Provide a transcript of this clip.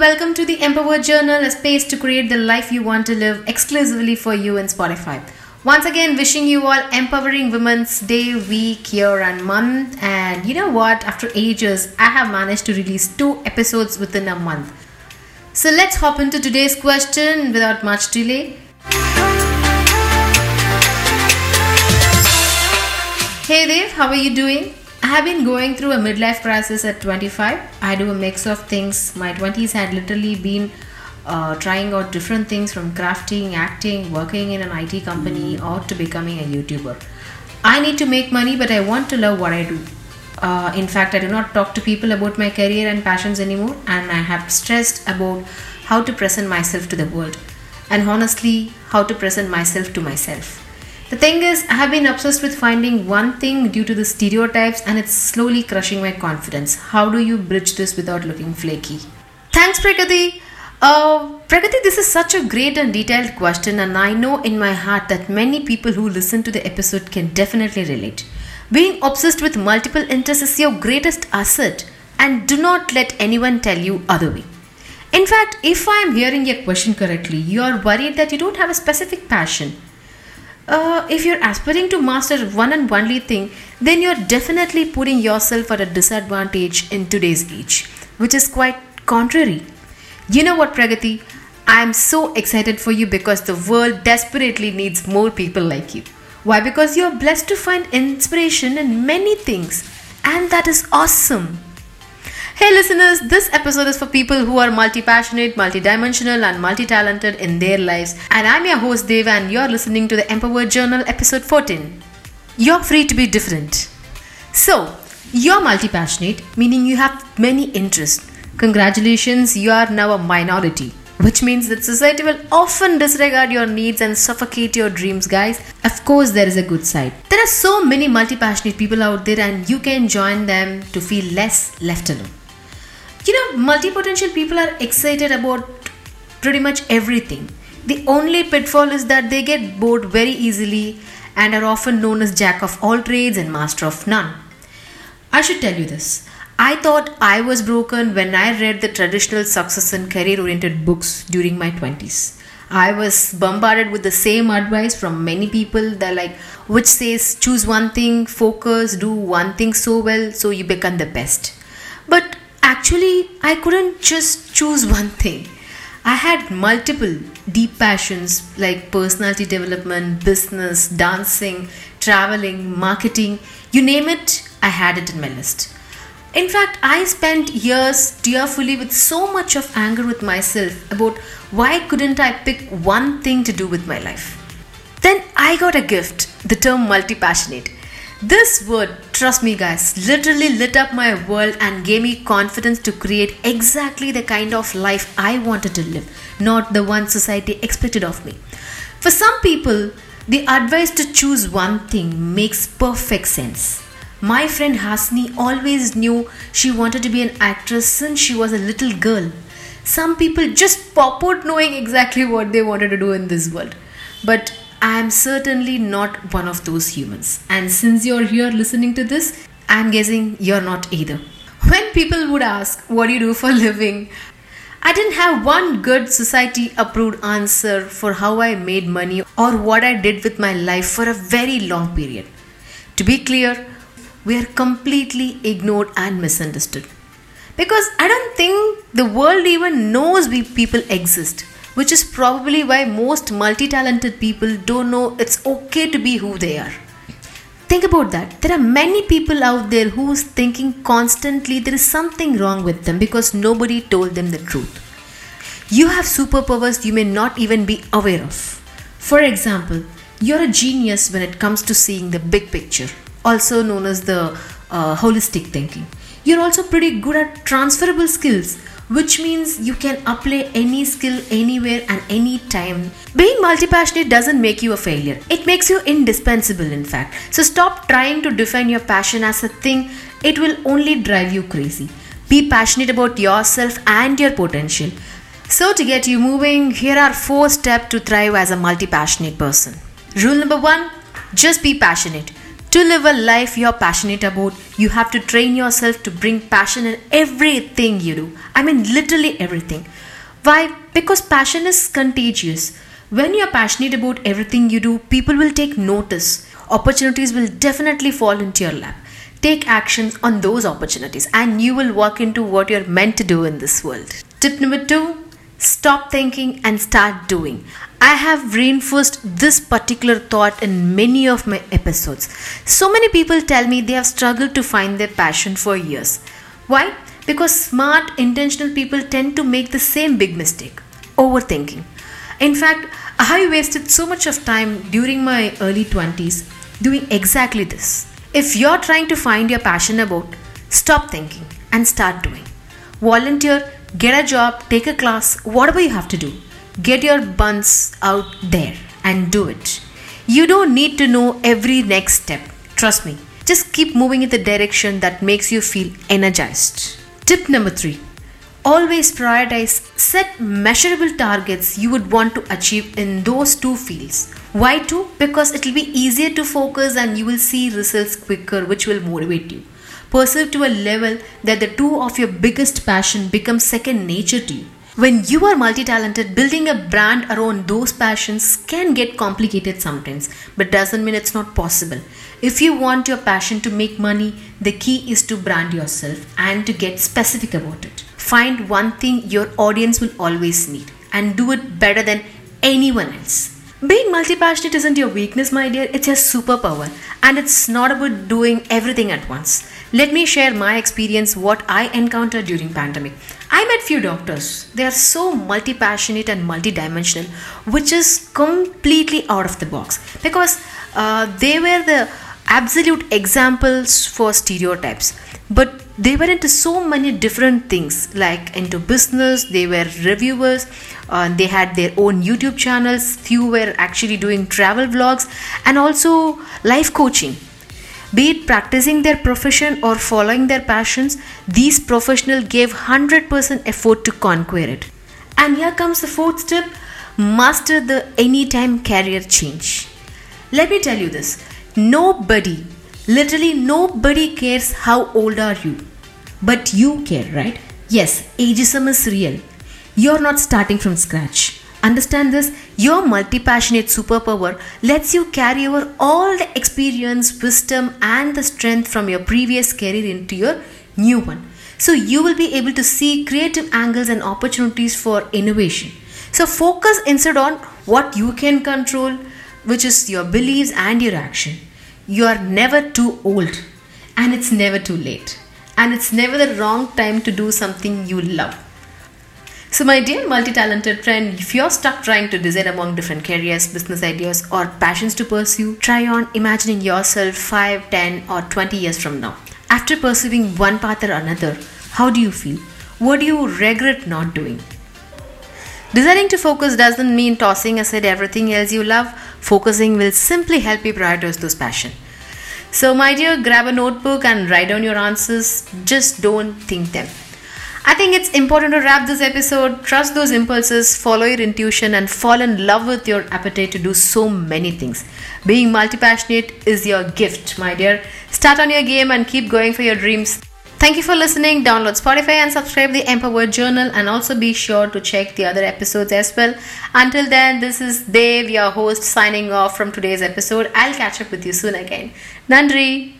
welcome to the Empower Journal, a space to create the life you want to live exclusively for you in Spotify. Once again, wishing you all empowering women's day, week, year, and month. And you know what? After ages, I have managed to release two episodes within a month. So let's hop into today's question without much delay. Hey Deva, how are you doing? I have been going through a midlife crisis at 25. I do a mix of things. My 20s had literally been uh, trying out different things from crafting, acting, working in an IT company, or to becoming a YouTuber. I need to make money, but I want to love what I do. Uh, in fact, I do not talk to people about my career and passions anymore, and I have stressed about how to present myself to the world, and honestly, how to present myself to myself. The thing is, I have been obsessed with finding one thing due to the stereotypes and it's slowly crushing my confidence. How do you bridge this without looking flaky? Thanks, Pragati. Uh, Pragati, this is such a great and detailed question, and I know in my heart that many people who listen to the episode can definitely relate. Being obsessed with multiple interests is your greatest asset, and do not let anyone tell you other way. In fact, if I am hearing your question correctly, you are worried that you don't have a specific passion uh, if you're aspiring to master one and only thing, then you're definitely putting yourself at a disadvantage in today's age, which is quite contrary. You know what, Pragati? I'm so excited for you because the world desperately needs more people like you. Why? Because you're blessed to find inspiration in many things, and that is awesome. Hey listeners, this episode is for people who are multi passionate, multi dimensional, and multi talented in their lives. And I'm your host Deva, and you're listening to the Empower Journal episode 14. You're free to be different. So, you're multi passionate, meaning you have many interests. Congratulations, you are now a minority. Which means that society will often disregard your needs and suffocate your dreams, guys. Of course, there is a good side. There are so many multi passionate people out there, and you can join them to feel less left alone you know multi-potential people are excited about pretty much everything. The only pitfall is that they get bored very easily and are often known as jack of all trades and master of none. I should tell you this. I thought i was broken when i read the traditional success and career oriented books during my 20s I was bombarded with the same advice from many people. That like which says choose one thing, focus, do one thing so well so you become the best. But actually, I couldn't just choose one thing. I had multiple deep passions like personality development, business, dancing, traveling, marketing you name it, I had it in my list. In fact, I spent years tearfully with so much of anger with myself about why couldn't I pick one thing to do with my life. Then I got a gift, the term multi passionate. This word, trust me guys, literally lit up my world and gave me confidence to create exactly the kind of life I wanted to live, not the one society expected of me. For some people, the advice to choose one thing makes perfect sense. My friend Hasni always knew she wanted to be an actress since she was a little girl. Some people just pop out knowing exactly what they wanted to do in this world. But I am certainly not one of those humans. And since you're here listening to this, I'm guessing you're not either. When people would ask, What do you do for a living? I didn't have one good society approved answer for how I made money or what I did with my life for a very long period. To be clear, we are completely ignored and misunderstood. Because I don't think the world even knows we people exist which is probably why most multi talented people don't know it's okay to be who they are. Think about that. There are many people out there who's thinking constantly there is something wrong with them because nobody told them the truth. You have superpowers you may not even be aware of. For example, you're a genius when it comes to seeing the big picture, also known as the uh, holistic thinking. You're also pretty good at transferable skills which means you can apply any skill anywhere and anytime. Being multi passionate doesn't make you a failure, it makes you indispensable, in fact. So stop trying to define your passion as a thing, it will only drive you crazy. Be passionate about yourself and your potential. So, to get you moving, here are four steps to thrive as a multi passionate person. Rule number one just be passionate. To live a life you're passionate about, you have to train yourself to bring passion in everything you do. I mean, literally everything. Why? Because passion is contagious. When you're passionate about everything you do, people will take notice. Opportunities will definitely fall into your lap. Take actions on those opportunities and you will walk into what you're meant to do in this world. Tip number two stop thinking and start doing. I have reinforced this particular thought in many of my episodes. So many people tell me they have struggled to find their passion for years. Why? Because smart, intentional people tend to make the same big mistake overthinking. In fact, I wasted so much of time during my early 20s doing exactly this. If you're trying to find your passion about, stop thinking and start doing. Volunteer, get a job, take a class, whatever you have to do Get your buns out there and do it. You don't need to know every next step. Trust me. Just keep moving in the direction that makes you feel energized. Tip number three always prioritize set measurable targets you would want to achieve in those two fields why two because it will be easier to focus and you will see results quicker which will motivate you pursue to a level that the two of your biggest passion become second nature to you when you are multi talented, building a brand around those passions can get complicated sometimes, but doesn't mean it's not possible. If you want your passion to make money, the key is to brand yourself and to get specific about it. Find one thing your audience will always need and do it better than anyone else. Being multi passionate isn't your weakness, my dear, it's your superpower, and it's not about doing everything at once. Let me share my experience what I encountered during pandemic. I met few doctors. They are so multi-passionate and multi-dimensional, which is completely out of the box because uh, they were the absolute examples for stereotypes. But they were into so many different things, like into business. They were reviewers. Uh, they had their own YouTube channels. Few were actually doing travel vlogs and also life coaching be it practicing their profession or following their passions, these professionals gave 100% effort to conquer it. And here comes the fourth step master the anytime career change. Let me tell you this nobody, literally nobody cares how old are you, but you care, right? Yes, ageism is real. You're not starting from scratch. Understand this? Your multi passionate superpower lets you carry over all the experience, wisdom, and the strength from your previous career into your new one. So you will be able to see creative angles and opportunities for innovation. So focus instead on what you can control, which is your beliefs and your action. You are never too old, and it's never too late, and it's never the wrong time to do something you love. So, my dear multi talented friend, if you're stuck trying to decide among different careers, business ideas, or passions to pursue, try on imagining yourself 5, 10, or 20 years from now. After pursuing one path or another, how do you feel? What do you regret not doing? Deciding to focus doesn't mean tossing aside everything else you love. Focusing will simply help you prioritize those passions. So, my dear, grab a notebook and write down your answers. Just don't think them. I think it's important to wrap this episode. Trust those impulses, follow your intuition, and fall in love with your appetite to do so many things. Being multi passionate is your gift, my dear. Start on your game and keep going for your dreams. Thank you for listening. Download Spotify and subscribe the Empower Journal, and also be sure to check the other episodes as well. Until then, this is Deva, your host, signing off from today's episode. I'll catch up with you soon again. Nandri.